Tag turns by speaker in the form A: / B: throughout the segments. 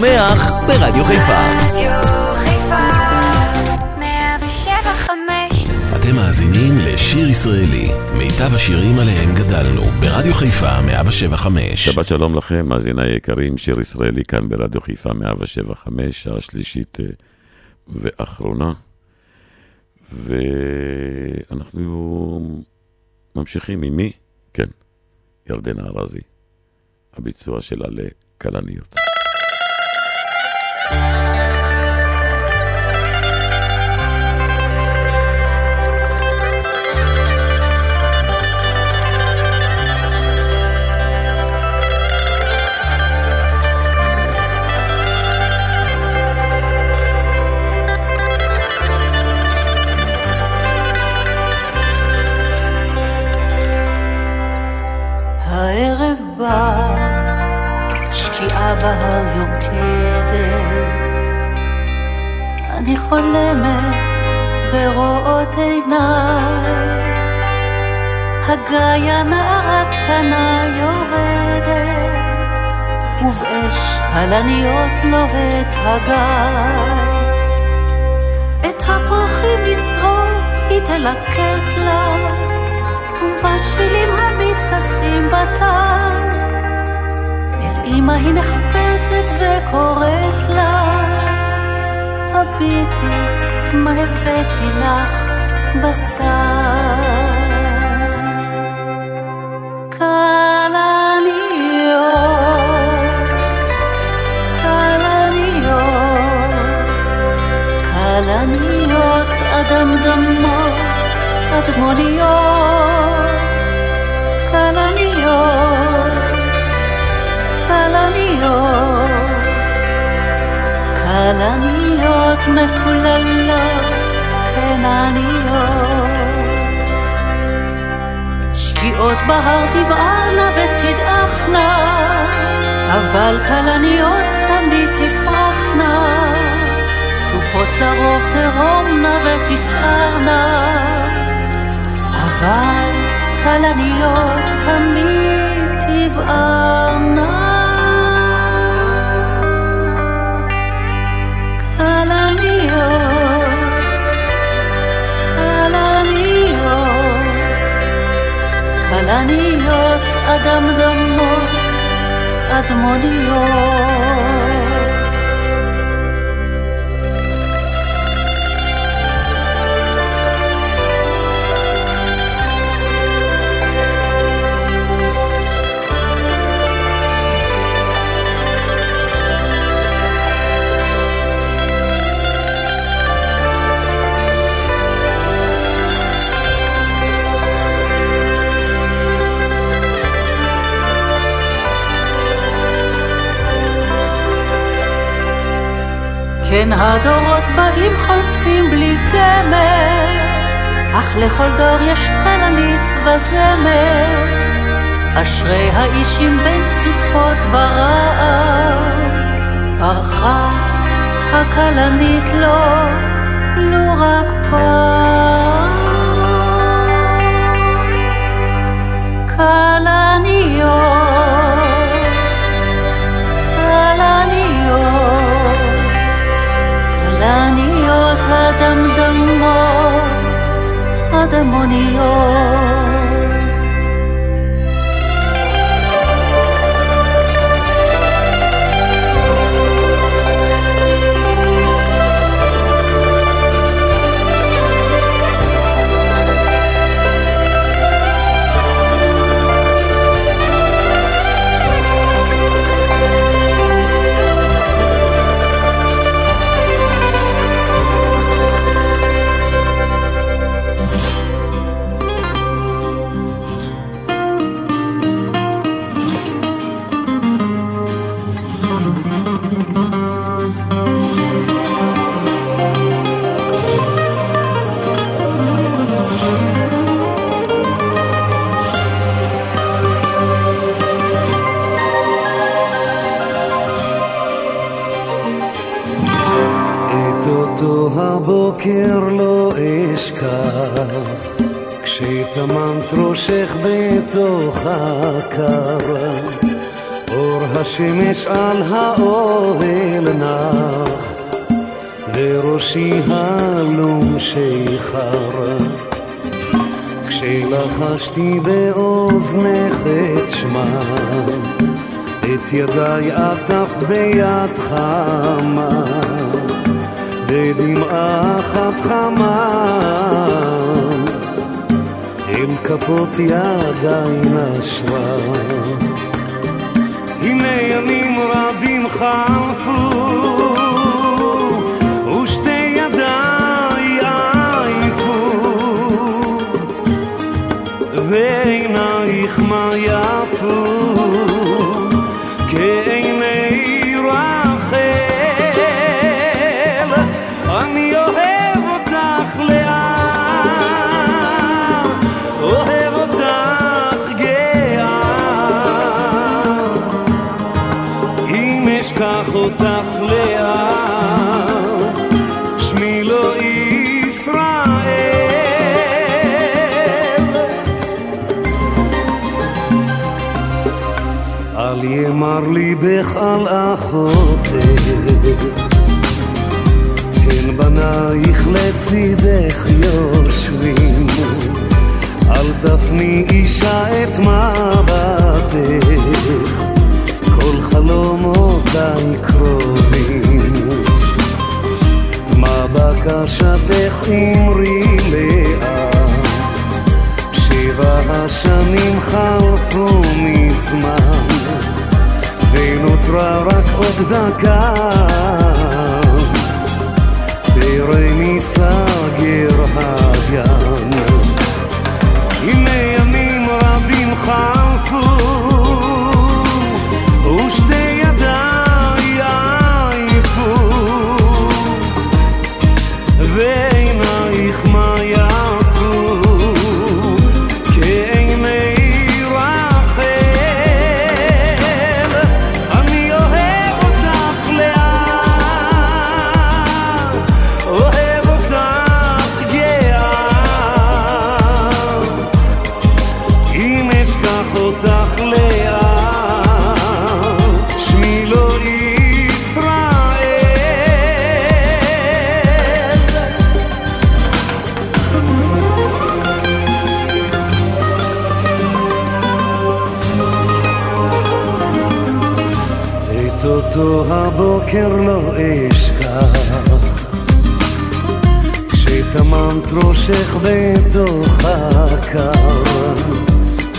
A: שמח ברדיו חיפה.
B: רדיו חיפה, 175
A: אתם מאזינים לשיר ישראלי, מיטב השירים עליהם גדלנו, ברדיו חיפה 175.
C: שבת שלום לכם, מאזיני יקרים, שיר ישראלי כאן ברדיו חיפה 175, שעה שלישית ואחרונה. ואנחנו ממשיכים עם מי? כן, ירדנה ארזי. הביצוע שלה לכלניות.
D: הערב בא, שקיעה בהר אני חולמת ורואות עיניי, הגיא נערה קטנה יורדת, ובאש כלניות לוהט הגיא. את הפרחים לצרור היא תלקט לה, ובשבילים המתכסים בטל, אל אמא היא נחפשת וקוראת לה, הביטי מה הבאתי לך בשר. כלניות, כלניות, כלניות אדמדמות, אדמוניות, כלניות מטוללות, חנניות. שקיעות בהר תבערנה ותדעכנה, אבל כלניות תמיד תפרחנה. סופות לרוב תהומנה ותסערנה, אבל כלניות תמיד תבערנה. כלניות אדמדמות, אדמוניות. כן הדורות באים חולפים בלי גמר, אך לכל דור יש כלנית וזמר. אשרי האישים בין סופות ורעב, פרחה הכלנית לו, לו רק פעם. כלניות, כלניות הדמדמות, הדמוניות.
E: את השמש על האוהל נח, וראשי הלום שיכר. כשלחשתי באוזנך את שמה, את ידיי עטפת ביד חמה, בדמעה אחת חמה, אל כפות ידיי נשרה. הנה ימים רבים חלפו אותך לאן שמי לא ישראל אל ימר ליבך על אחותך. הן בנייך לצידך יושבים. אל תפני אישה את מבטך כל חלומותיי קרובים מה בקשתך אמרי לאט שבע השנים חלפו מזמן ונותרה רק עוד דקה. תראה מסגר הגן. הנה ימים רבים חלפו הבוקר לא אשכח. כשטמנת ראשך בתוך הקר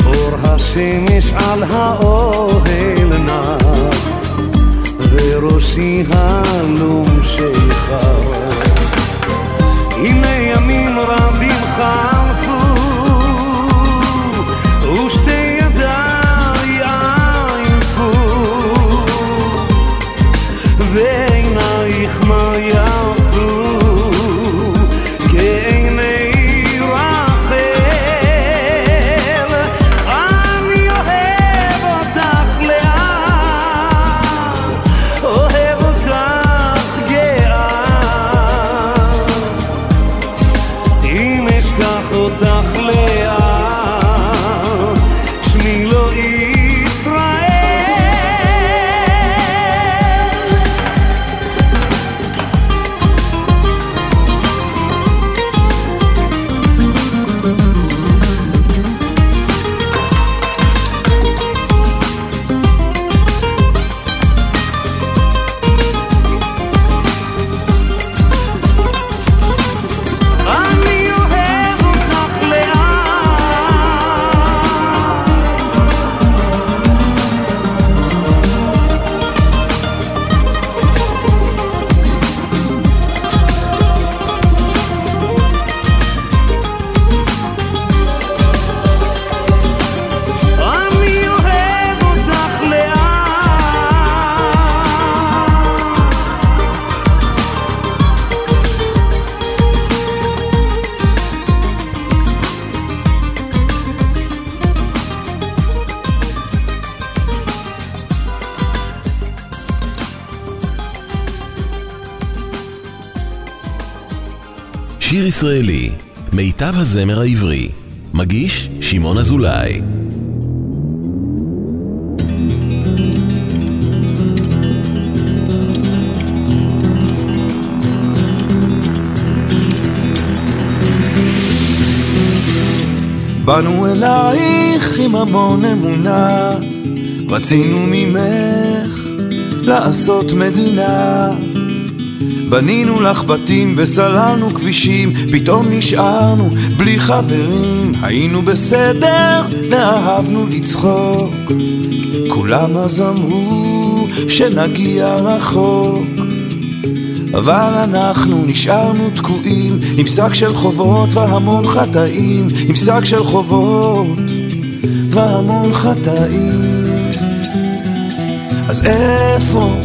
E: אור השמש על האוהל נח וראשי הלום שיכר הנה ימים רבים חלפו
A: הישראלי, מיטב הזמר העברי, מגיש שמעון אזולאי.
F: באנו אלייך עם המון אמונה, רצינו ממך לעשות מדינה. בנינו לך בתים וסללנו כבישים, פתאום נשארנו בלי חברים. היינו בסדר ואהבנו לצחוק, כולם אז אמרו שנגיע רחוק. אבל אנחנו נשארנו תקועים עם שק של חובות והמון חטאים, עם שק של חובות והמון חטאים. אז איפה,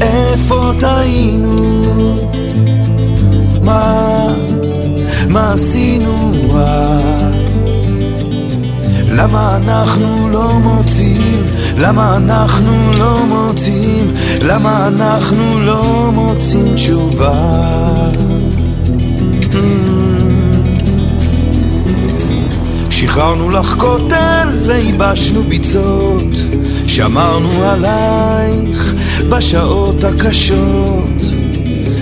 F: איפה טעינו? מה, מה עשינו רע? למה אנחנו לא מוצאים? למה אנחנו לא מוצאים? למה אנחנו לא מוצאים תשובה? שחררנו לך כותל וייבשנו ביצות, שמרנו עלייך בשעות הקשות.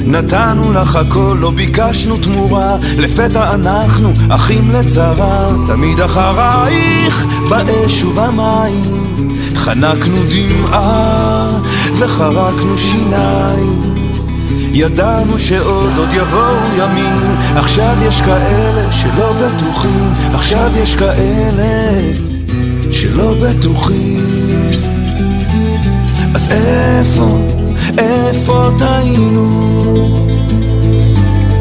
F: נתנו לך הכל, לא ביקשנו תמורה, לפתע אנחנו אחים לצרה, תמיד אחרייך באש ובמים, חנקנו דמעה וחרקנו שיניים. ידענו שעוד עוד יבואו ימים, עכשיו יש כאלה שלא בטוחים, עכשיו יש כאלה שלא בטוחים. אז איפה, איפה טעינו?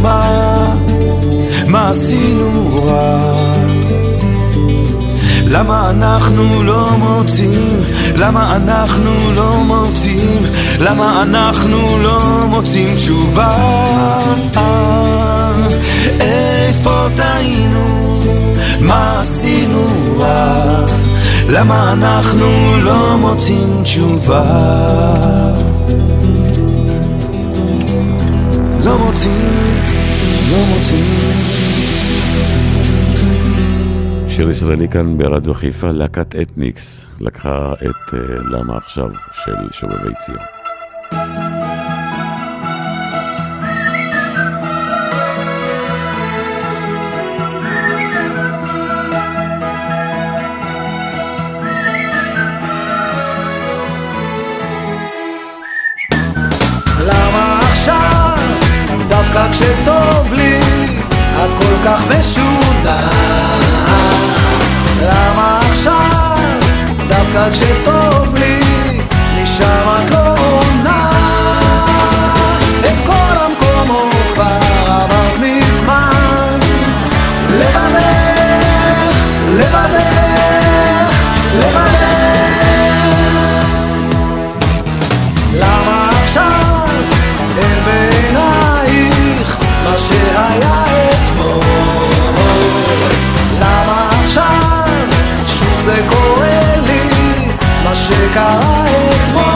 F: מה, מה עשינו רע? למה אנחנו לא מוצאים? למה אנחנו לא מוצאים? למה אנחנו לא מוצאים תשובה? איפה טעינו? מה עשינו רע? למה אנחנו לא מוצאים תשובה? לא מוצאים, לא מוצאים.
C: שיר ישראלי כאן ברדיו חיפה, להקת אתניקס לקחה את uh, למה עכשיו של שובבי ציון.
G: דווקא כשטוב לי, את כל כך משונה? למה עכשיו, דווקא כשטוב לי, משם את לא עונה? את כל המקומות כבר עברת מזמן, לבדך, לבדך, לבדך. מה שהיה אתמול? למה עכשיו שוב זה קורה לי מה שקרה אתמול?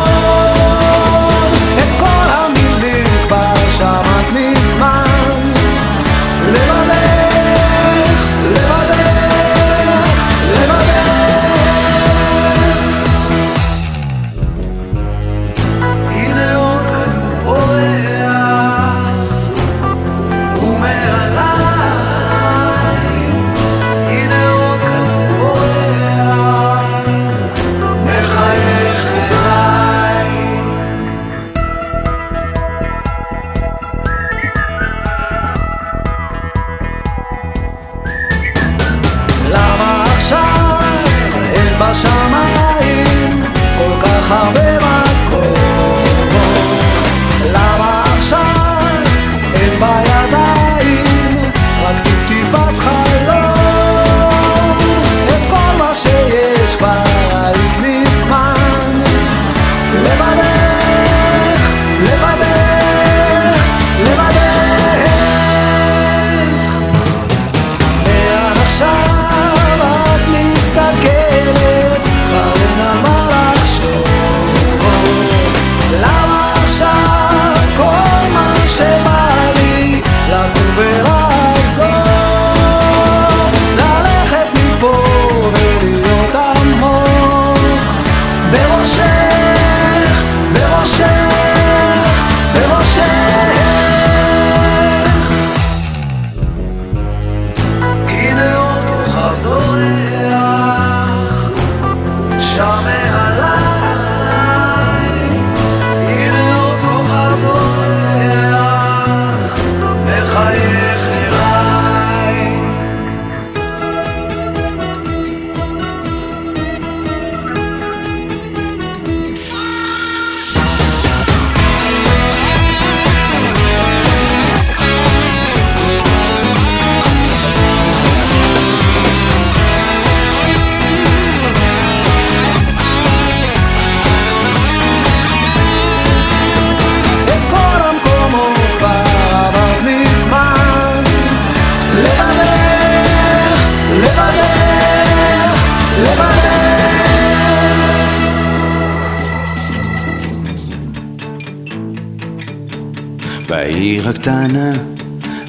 H: בעיר הקטנה,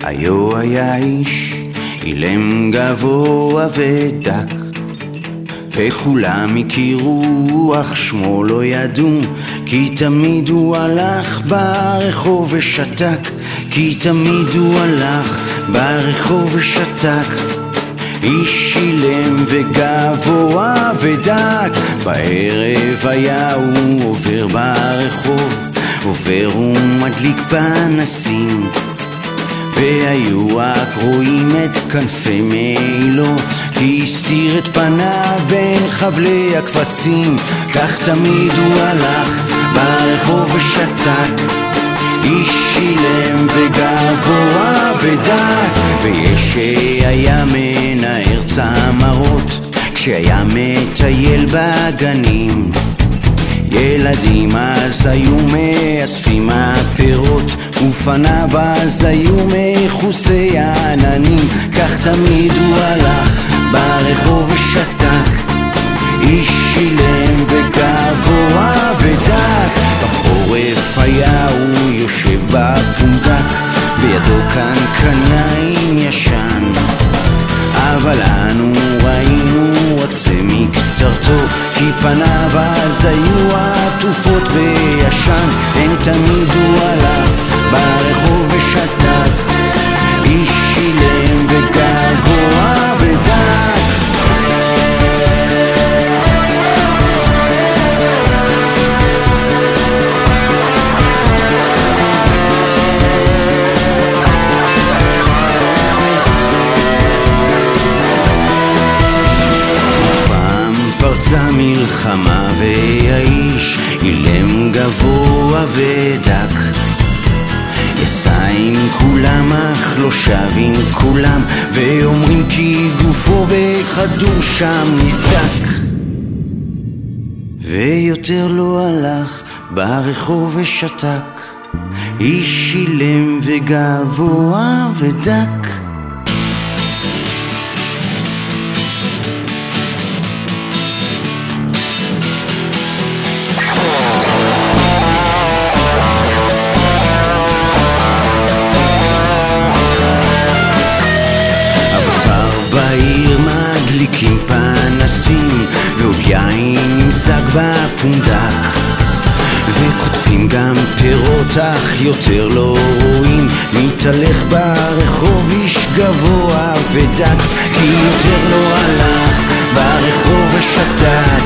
H: היו היה איש, אילם גבוה ודק. וכולם הכירו, אך שמו לא ידעו, כי תמיד הוא הלך ברחוב ושתק, כי תמיד הוא הלך ברחוב ושתק. איש אילם וגבוה ודק, בערב היה הוא עובר ברחוב, עובר ומדליק פנסים. והיו הקרואים את כנפי מעילו כי הסתיר את פניו בין חבלי הכבשים כך תמיד הוא הלך ברחוב ושתק איש שילם וגבוה ודק ויש שהיה מנער צמרות כשהיה מטייל בגנים ילדים אז היו מאספים הפירות ופניו אז היו מכוסי העננים כך תמיד הוא הלך ברחוב ושתק איש שילם וגבוה ודק. בחורף היה הוא יושב בפונדק בידו קנקניים ישן. אבל אנו ראינו מקטרתו כי פניו אז היו עטופות בישן אין תמיד הוא הלך ברחוב ושתק. איש מלחמה והאיש אילם גבוה ודק. יצא עם כולם אך לא שב עם כולם ואומרים כי גופו בכדור שם נסדק. ויותר לא הלך ברחוב ושתק. איש אילם וגבוה ודק מדליקים פנסים ועוד יין נמזג בפונדק. וקוטפים גם פירות אך יותר לא רואים. מתהלך ברחוב איש גבוה ודק כי יותר לא הלך ברחוב ושתק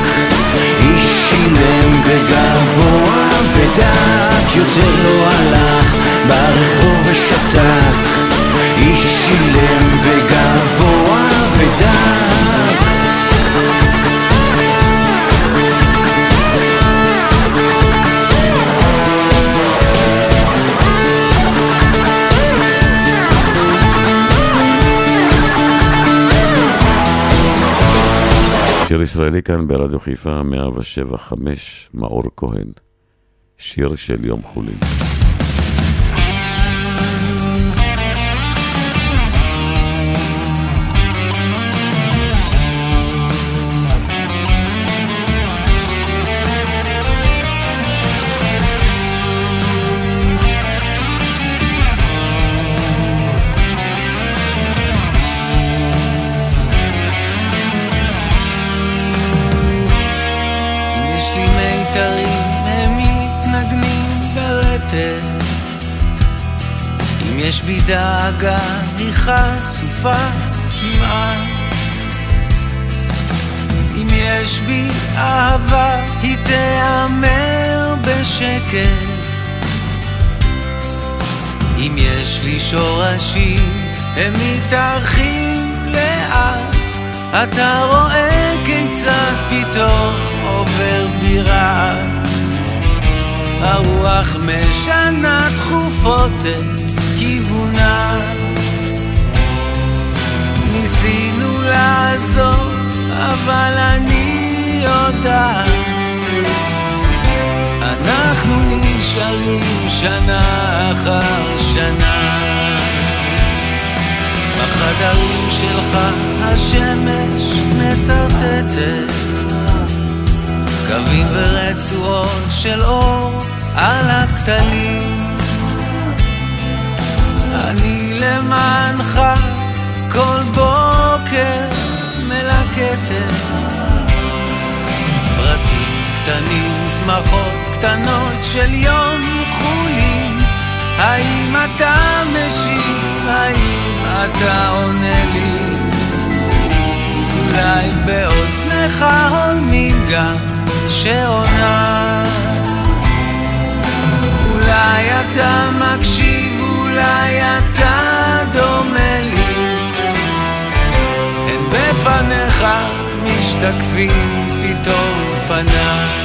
H: איש שילם וגבוה ודק יותר לא הלך ברחוב ושתק איש שילם וגבוה
I: שיר ישראלי כאן ברדיו חיפה 175, מאור כהן. שיר של יום חולין.
J: בי דאגה, היא חשופה כמעט. אם יש בי אהבה, היא תיאמר בשקט. אם יש לי שורשים, הם מתארחים לאט. אתה רואה כיצד פתאום עובר בירה הרוח משנה תכופות את כיוונה ניסינו לעזור אבל אני יודעת אנחנו נשארים שנה אחר שנה. בחדרים שלך השמש מסרטטת. קווים ורצועות של אור על הכתלים אני למענך כל בוקר מלקטת פרטים קטנים, שמחות קטנות של יום חולין האם אתה משיב? האם אתה עונה לי? אולי באוזנך הולמים גם שעונה אולי אתה מקשיב, אולי אתה דומה לי הן בפניך משתקפים פתאום פניי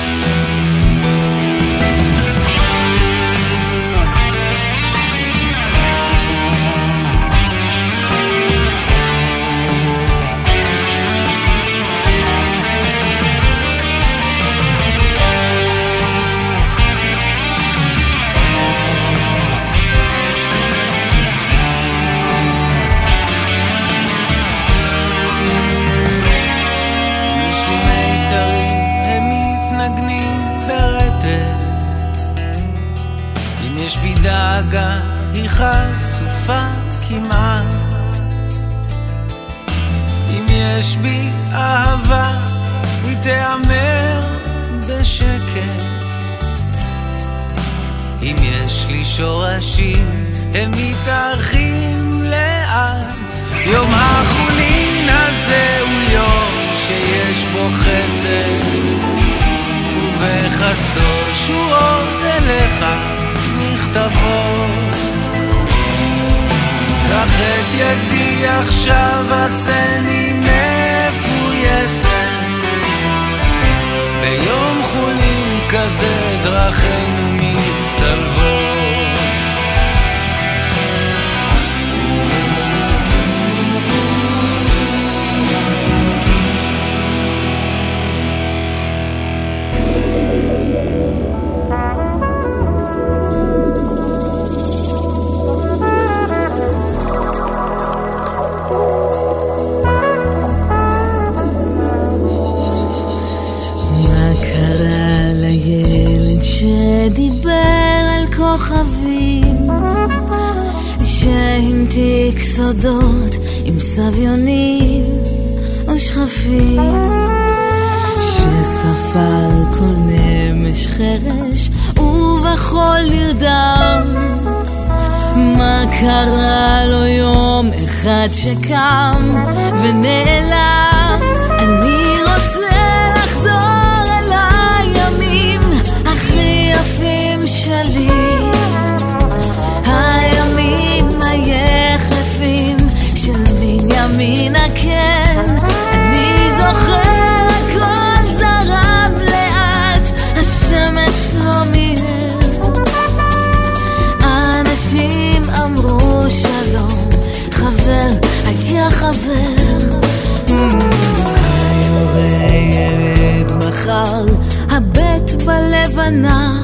K: מחר הבט בלבנה.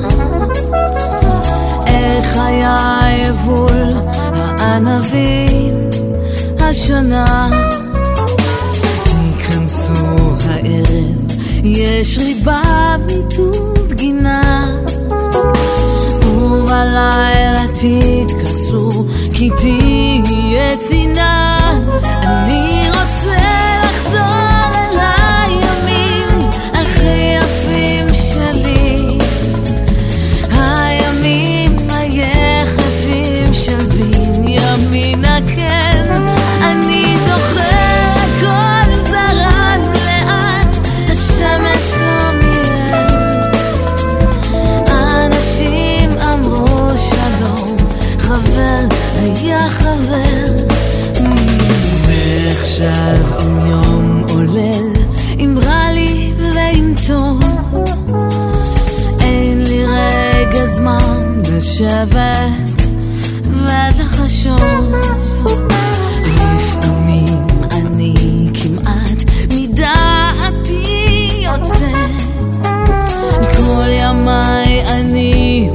K: איך היה יבול הענבים השנה? ייכנסו הערב יש ריבה מיטוב גינה. ובלילה תתכסו כי תהיה ועכשיו עם יום עולל עם רע לי ועם טוב אין לי רגע זמן לשבת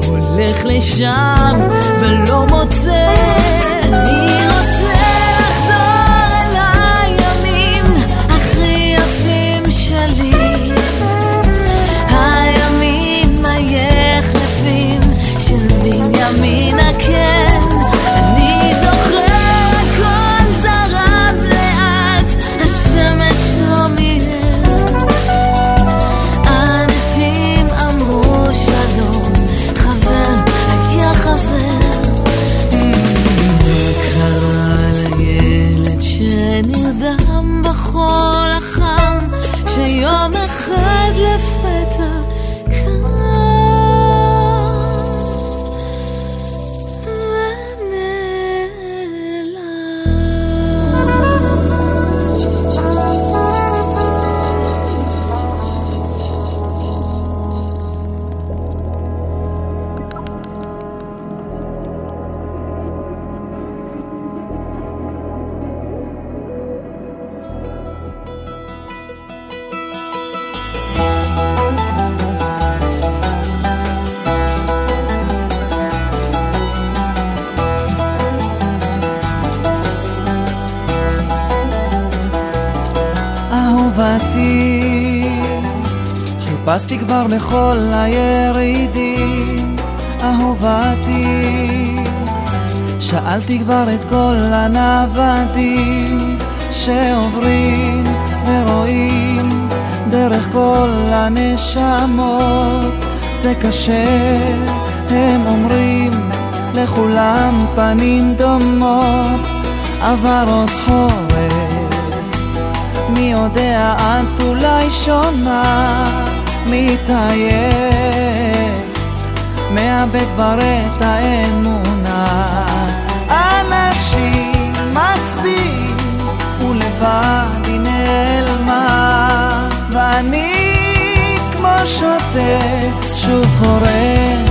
K: הולך לשם
L: כבר את כל הנוודים שעוברים ורואים דרך כל הנשמות. זה קשה, הם אומרים לכולם פנים דומות. עבר עוד חורף מי יודע את אולי שונה מתעייף מאבד כבר את האמונה ולבד היא נעלמה. ואני כמו שותה שוב קורא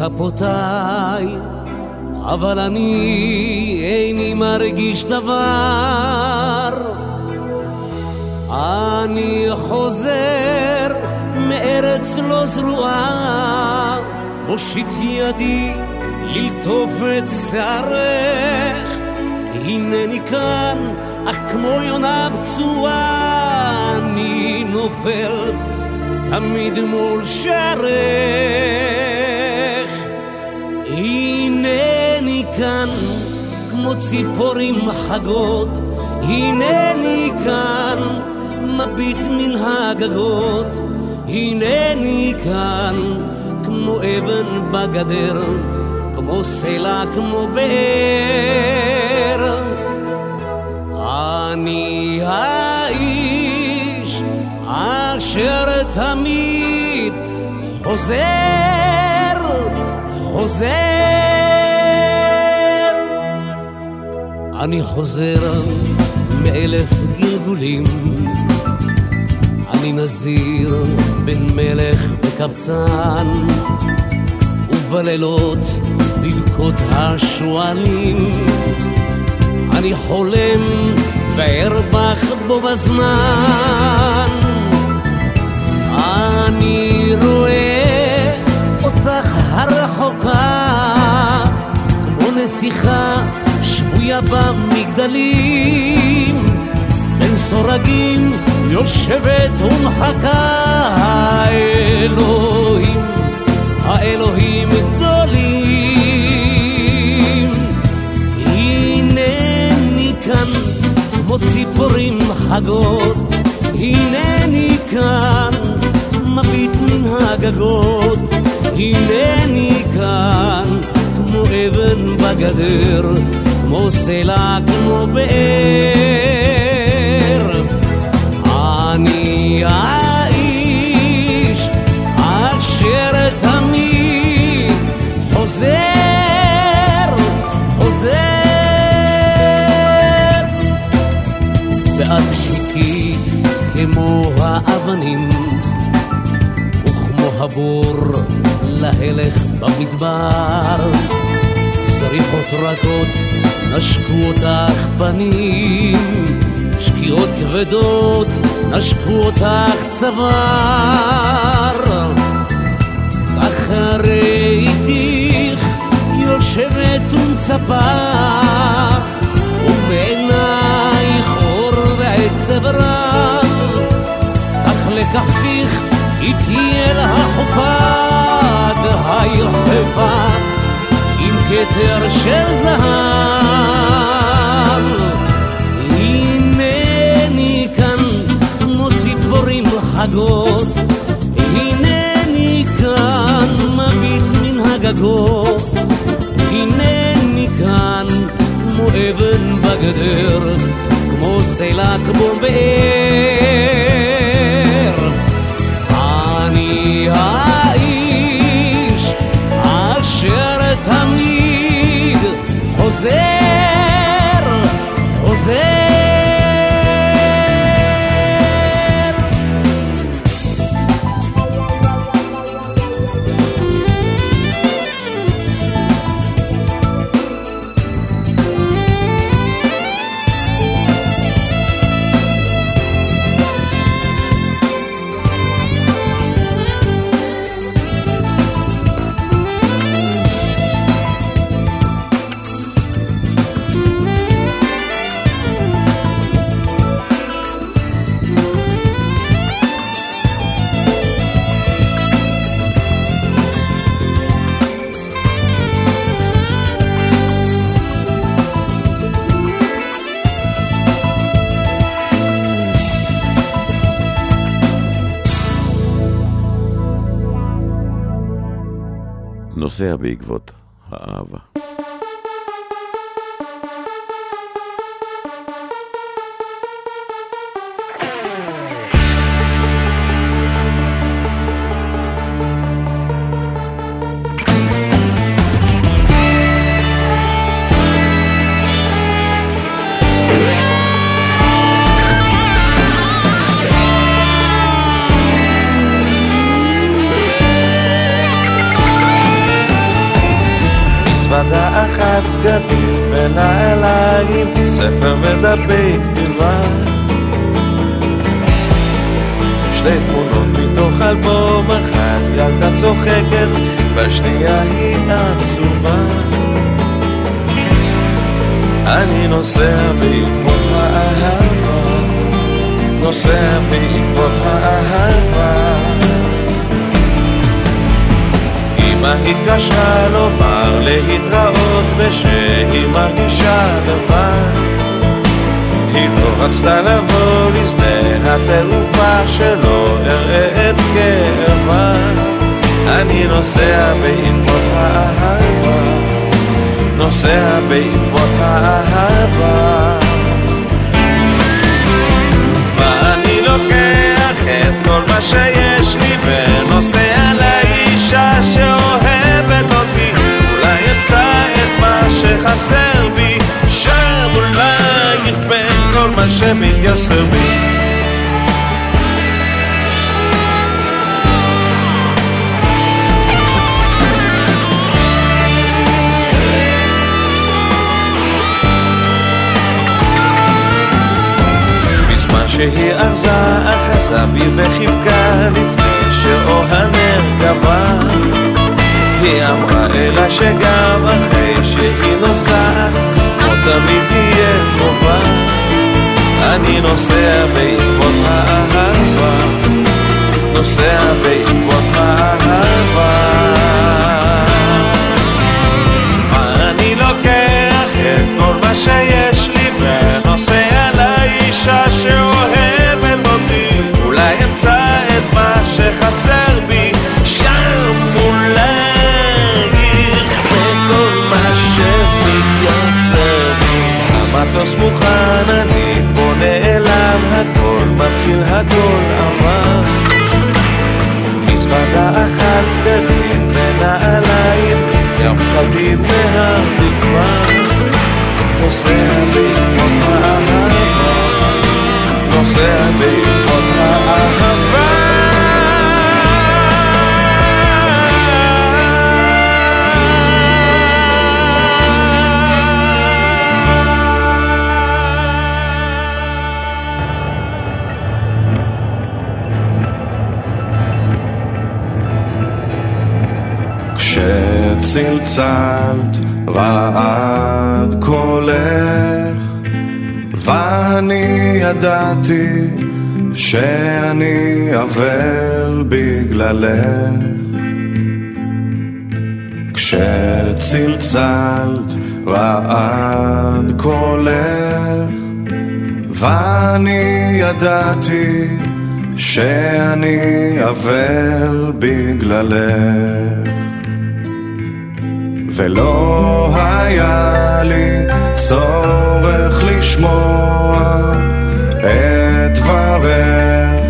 E: כפותיי, אבל אני איני מרגיש דבר. אני חוזר מארץ לא זרועה, מושיט ידי ללטוף את שערך. הנני כאן, אך כמו יונה פצועה, אני נופל תמיד מול שרך. הנני כאן, כמו ציפורים חגות, הנני כאן, מביט מן הגגות, הנני כאן, כמו אבן בגדר, כמו סלע, כמו באר. אני האיש אשר תמיד חוזר, חוזר. אני חוזר מאלף גלגולים, אני נזיר בין מלך וקבצן, ובלילות בבכות השועלים, אני חולם וארבח בו בזמן. אני רואה נסיכה שבויה במגדלים, בין סורגים יושבת ומחכה, האלוהים, האלוהים גדולים. הנני כאן כמו ציפורים חגות, הנני כאן מביט מן הגגות, הנני כאן כמו אבן בגדר, כמו סלע, כמו באר. נשקו אותך פנים שקיעות כבדות נשקו אותך צוואר. אחרי איתך יושבת ומצפה ובעינייך אור ועצב רב אך לקחתיך איתי אל החופה חיפה עם כתר של זהב. הנני כאן כמו ציפורים חגות. הנני כאן מביט מן הגגות. הנני כאן כמו אבן בגדר כמו סלע כמו באר
C: נוסע בעקבות האהבה.
M: אחת בגדים ונעליים, ספר ודפי כתיבה. שתי תמונות מתוך אלבום אחד, ילדה צוחקת, בשנייה היא עצובה. אני נוסע בעקבות האהבה, נוסע בעקבות האהבה. אמא התקשרה לומר להתראות ושהיא מרגישה לבד. היא לא רצתה לבוא לשדה התעופה שלא אראה את כאבה. אני נוסע בעקבות האהבה נוסע בעקבות האהבה. ואני לוקח את כל מה שיש לי ונוסע לאישה שאוהבת אותי אולי אמצא את מה שחסר בי. שם אולי יכפה כל מה שמתייסר בי. שהיא ארזה אחזה בי וחיבקה לפני שאור גבר היא אמרה אלא שגם אחרי שהיא נוסעת לא תמיד תהיה קרובה אני נוסע בעקבות האהבה נוסע בעקבות האהבה. אני לוקח את כל מה שיש לי ונוסע לאישה שאוהבת אותי. אולי אמצא את מה שחסר המטוס מוכן, אני פונה אליו, הכל מתחיל, הכל עבר. מזוודה אחת בגדים ונעליים, ים חדים מהתקווה. נוסע בעקבות האהבה, נוסע בעקבות
N: צלצלת רעד קולך ואני ידעתי שאני אבל בגללך. כשצלצלת רעד קולך ואני ידעתי שאני אבל בגללך ולא היה לי צורך לשמוע את דברך,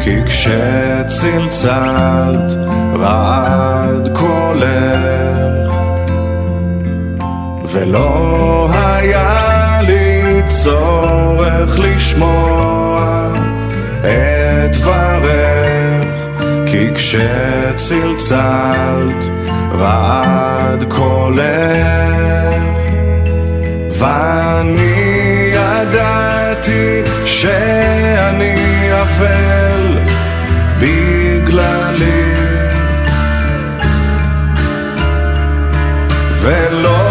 N: כי כשצלצלת רעד קולך. ולא היה לי צורך לשמוע את דברך, כי כשצלצלת רעד קולך ואני ידעתי שאני אפל בגללי. ולא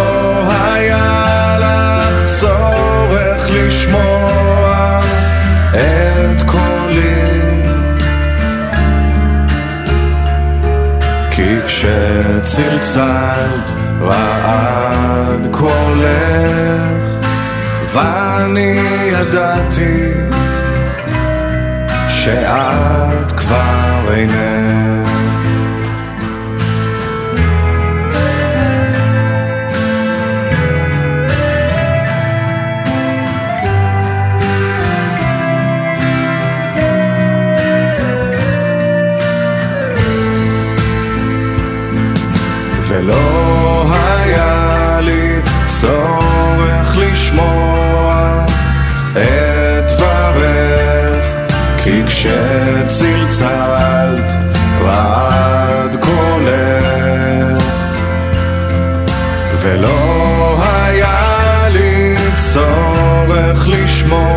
N: כי כשצלצלת רעד קולך ואני ידעתי שאת כבר אינך ולא היה לי צורך לשמוע את דברך, כי כשצלצלת רעד קולך, ולא היה לי צורך לשמוע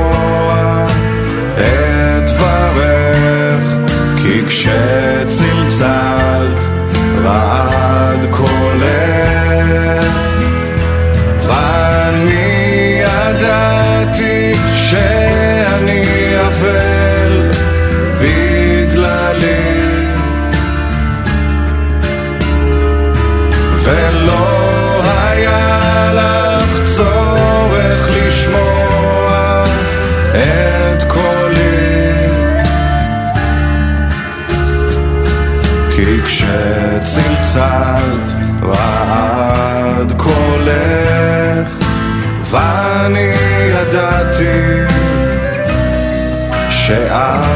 N: שאת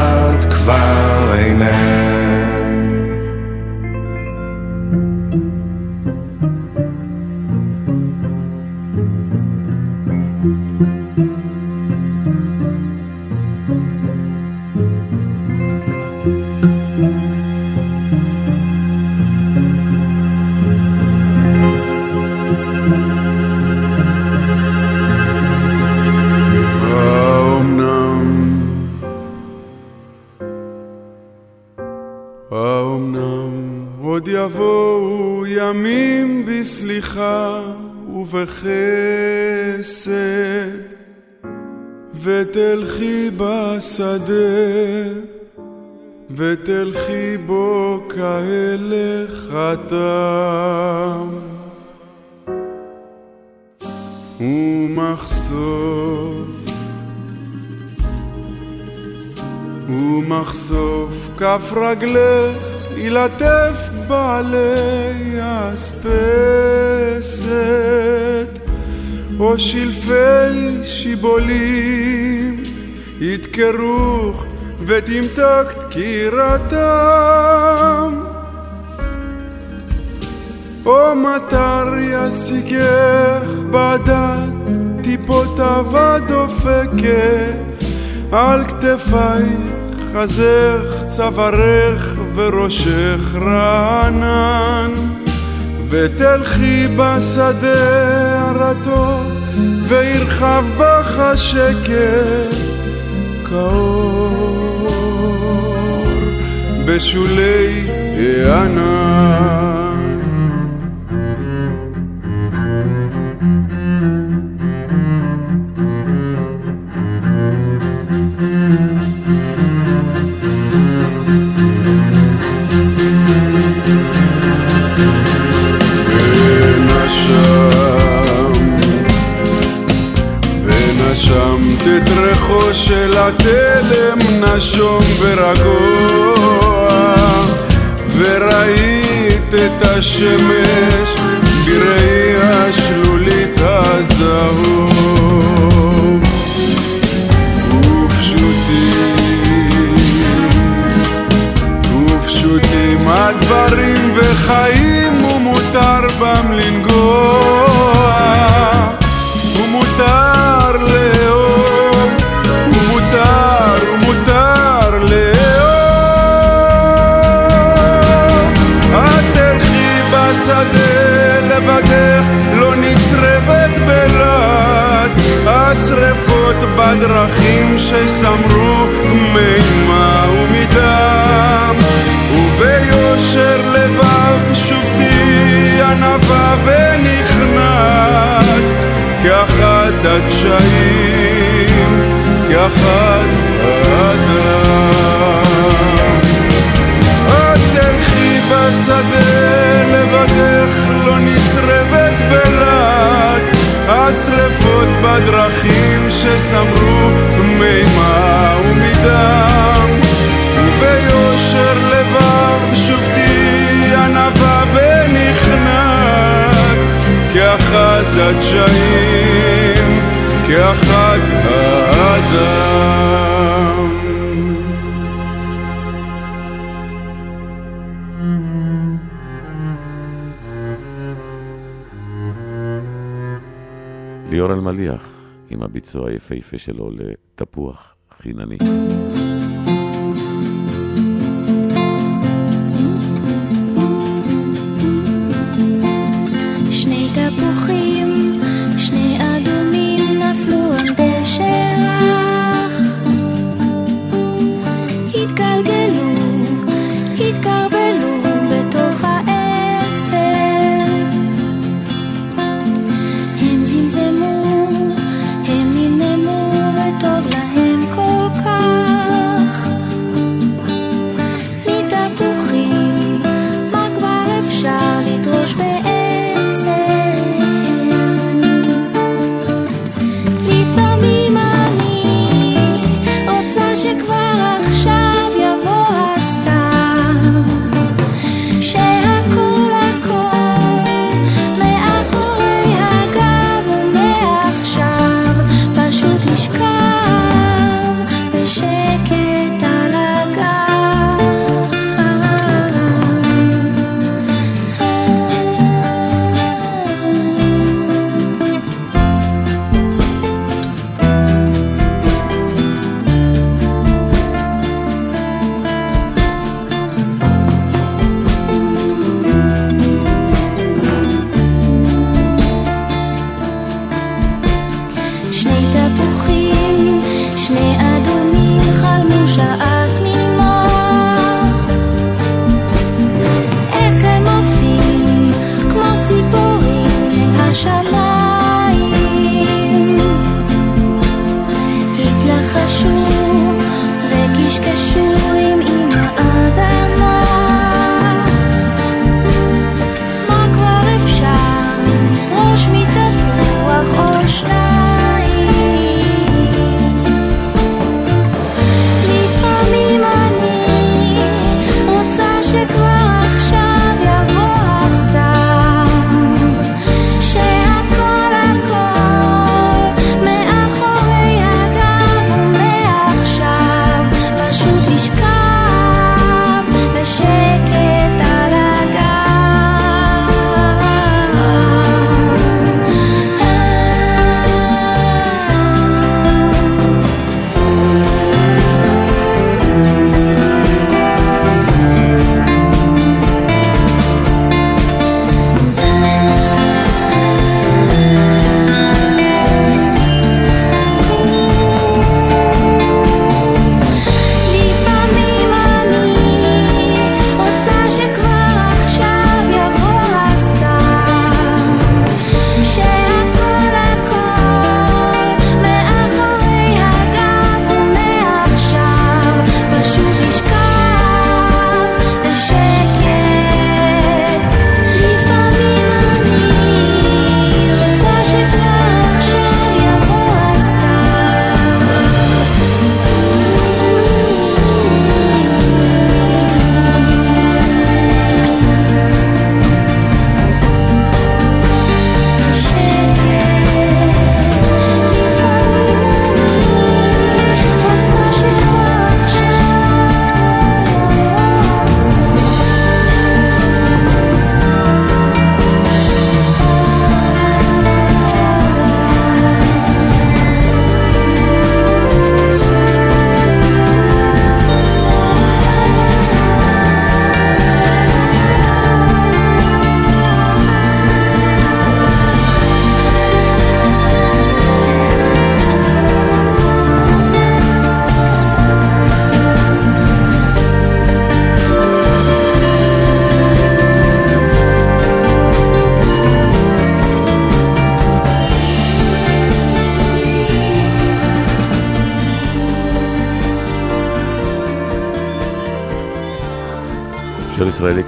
O: ובחסד ותלכי בשדה ותלכי בו כהלך חתם. ומחשוף ומחשוף כף רגלך ילטף בעלי אספסת או שלפי שיבולים ידקרוך ותמתק דקירתם. או מטר ישיגך בדת טיפותיו הדופקת על כתפייך, חזך, צווארך וראשך רענן, ותלכי בשדה הרטוב, וירחב בך השקט כאור בשולי הענן. של התלם נשום ורגוע וראית את השמש בראי השלולית הזהוב. ופשוטים ופשוטים הדברים וחיים בדרכים שסמרו מימה ומדם וביושר לבב שוב תהי ענווה ונכנעת כאחד הדשאים, כאחד האדם. את תלכי בשדה לבדך לא נצרבת בלעד השרפות בדרכים שסמרו מימה ומדם וביושר לבב שוב תהי ענווה ונכנעת כאחד הדשאים, כאחד האדם.
I: ליאור אלמליח, עם הביצוע היפהפה שלו לתפוח חינני.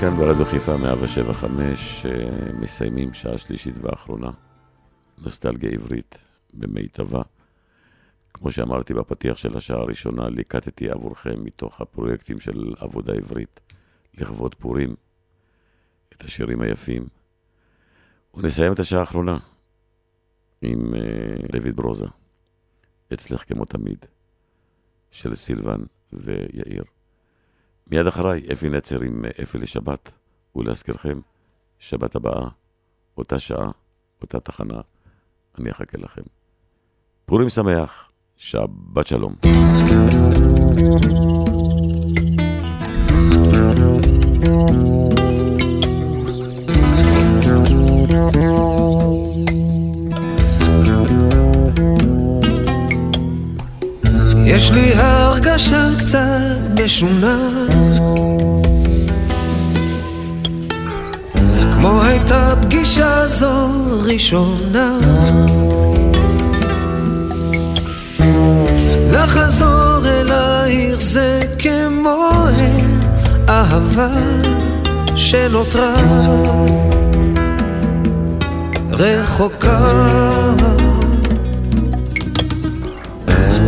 I: כאן ברדיו חיפה 175, אה, מסיימים שעה שלישית ואחרונה. נוסטלגיה עברית במיטבה. כמו שאמרתי בפתיח של השעה הראשונה, ליקטתי עבורכם מתוך הפרויקטים של עבודה עברית לכבוד פורים את השירים היפים. ונסיים את השעה האחרונה עם uh, דויד ברוזה, אצלך כמו תמיד, של סילבן ויאיר. מיד אחריי, אפי נצר עם אפי לשבת, ולהזכירכם, שבת הבאה, אותה שעה, אותה תחנה, אני אחכה לכם. פורים שמח, שבת שלום.
J: יש לי הרגשה קצת משונה. כמו הייתה פגישה זו ראשונה. לחזור אל העיר זה כמו אהבה שנותרה. רחוקה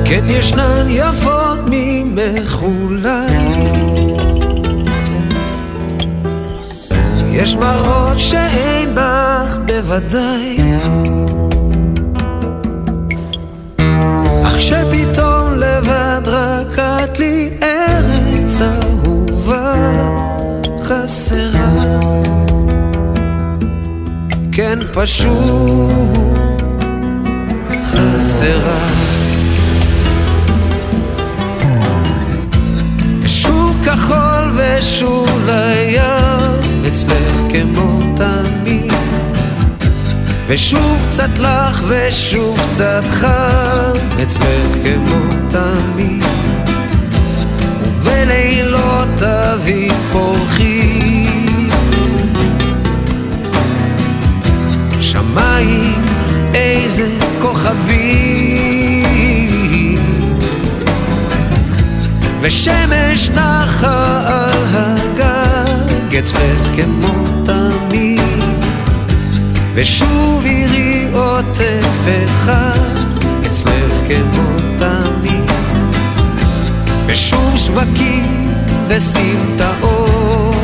J: כן ישנן יפות ממך אולי יש מראות שאין בך בוודאי. אך שפתאום לבד רק את לי ארץ אהובה חסרה. כן פשוט חסרה כחול ושוב לים אצלך כמו תמיד. ושוב קצת לך ושוב קצת חם אצלך כמו תמיד. ובלילות אביב פורחים. שמיים איזה כוכבים ושמש נחה על הגג אצלך כמו תמיד. ושוב עירי עוטפת חג אצלך כמו תמיד. ושוב שווקים וסמטאות.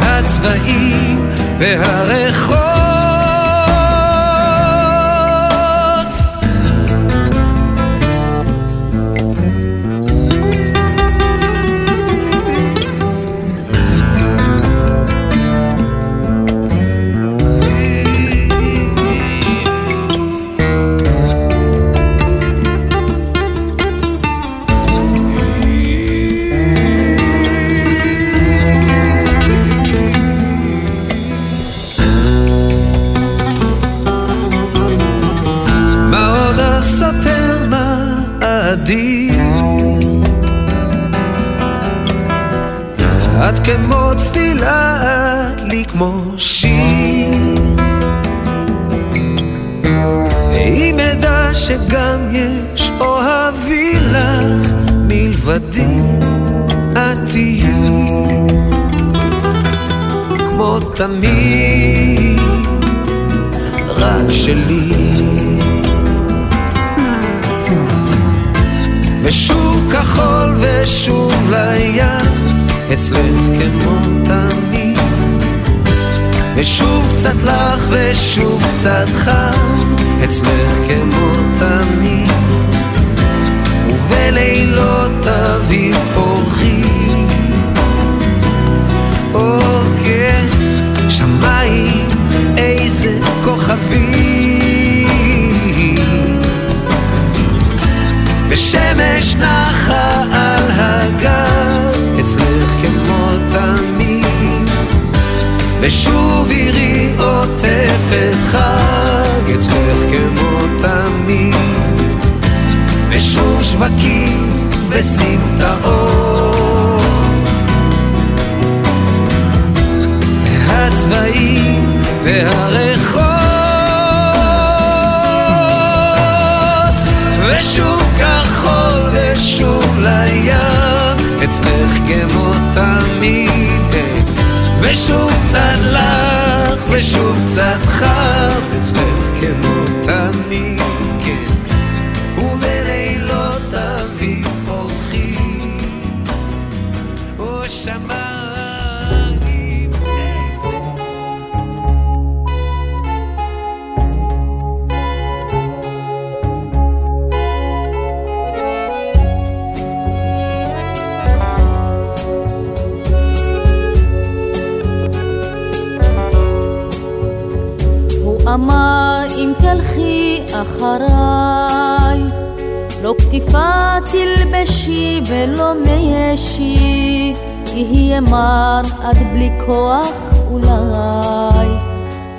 J: הצבעים והרחוב ושוב כחול ושוב לים אצלך כמו תמיד ושוב קצת לך ושוב קצת חם אצלך כמו
P: אחריי. לא כתיפה תלבשי ולא משי יהיה מר עד בלי כוח אולי.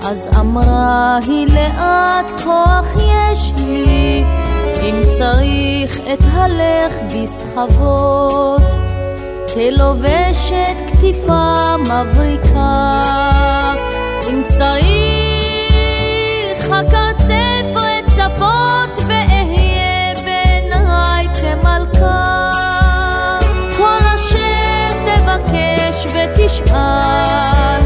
P: אז אמרה היא לאט כוח יש לי אם צריך את הלך בסחבות. כלובשת כתיפה מבריקה אם צריך הקרצף רצפות ואהיה בעיניי כמלכה. כל אשר תבקש ותשאל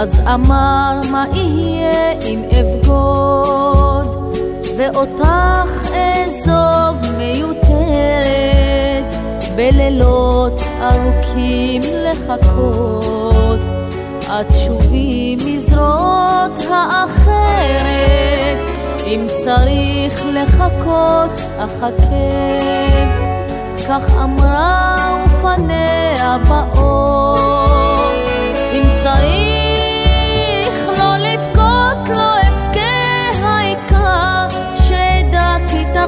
P: אז אמר מה יהיה אם אבגוד ואותך אעזוב מיותרת בלילות ארוכים לחכות? עד שובי מזרועות האחרת אם צריך לחכות אחכה. כך אמרה ופניה באור אם צריך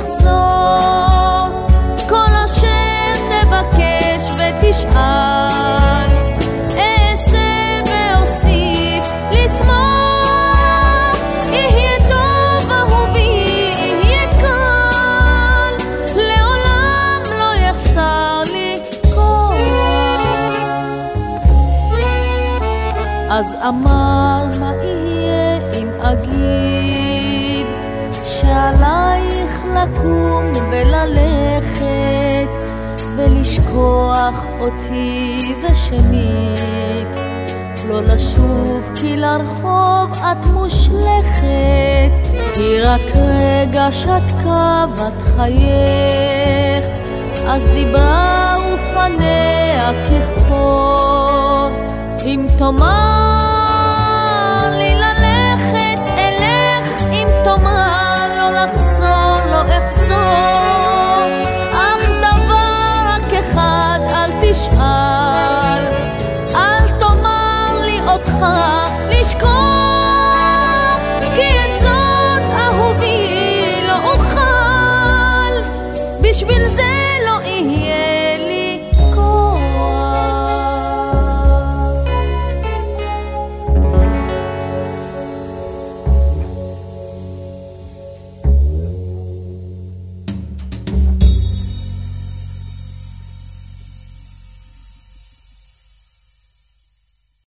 P: תחזור כל אשר תבקש ותשאל אעשה ואוסיף לשמוח. יהיה טוב אהובי יהיה קל. לעולם לא יחסר לי כוח אז אמר לקום וללכת ולשכוח אותי ושנית לא לשוב כי לרחוב את מושלכת היא רק רגע שתקה בת חייך. אז דיברה ופניה כחפור אם תאמר Oh.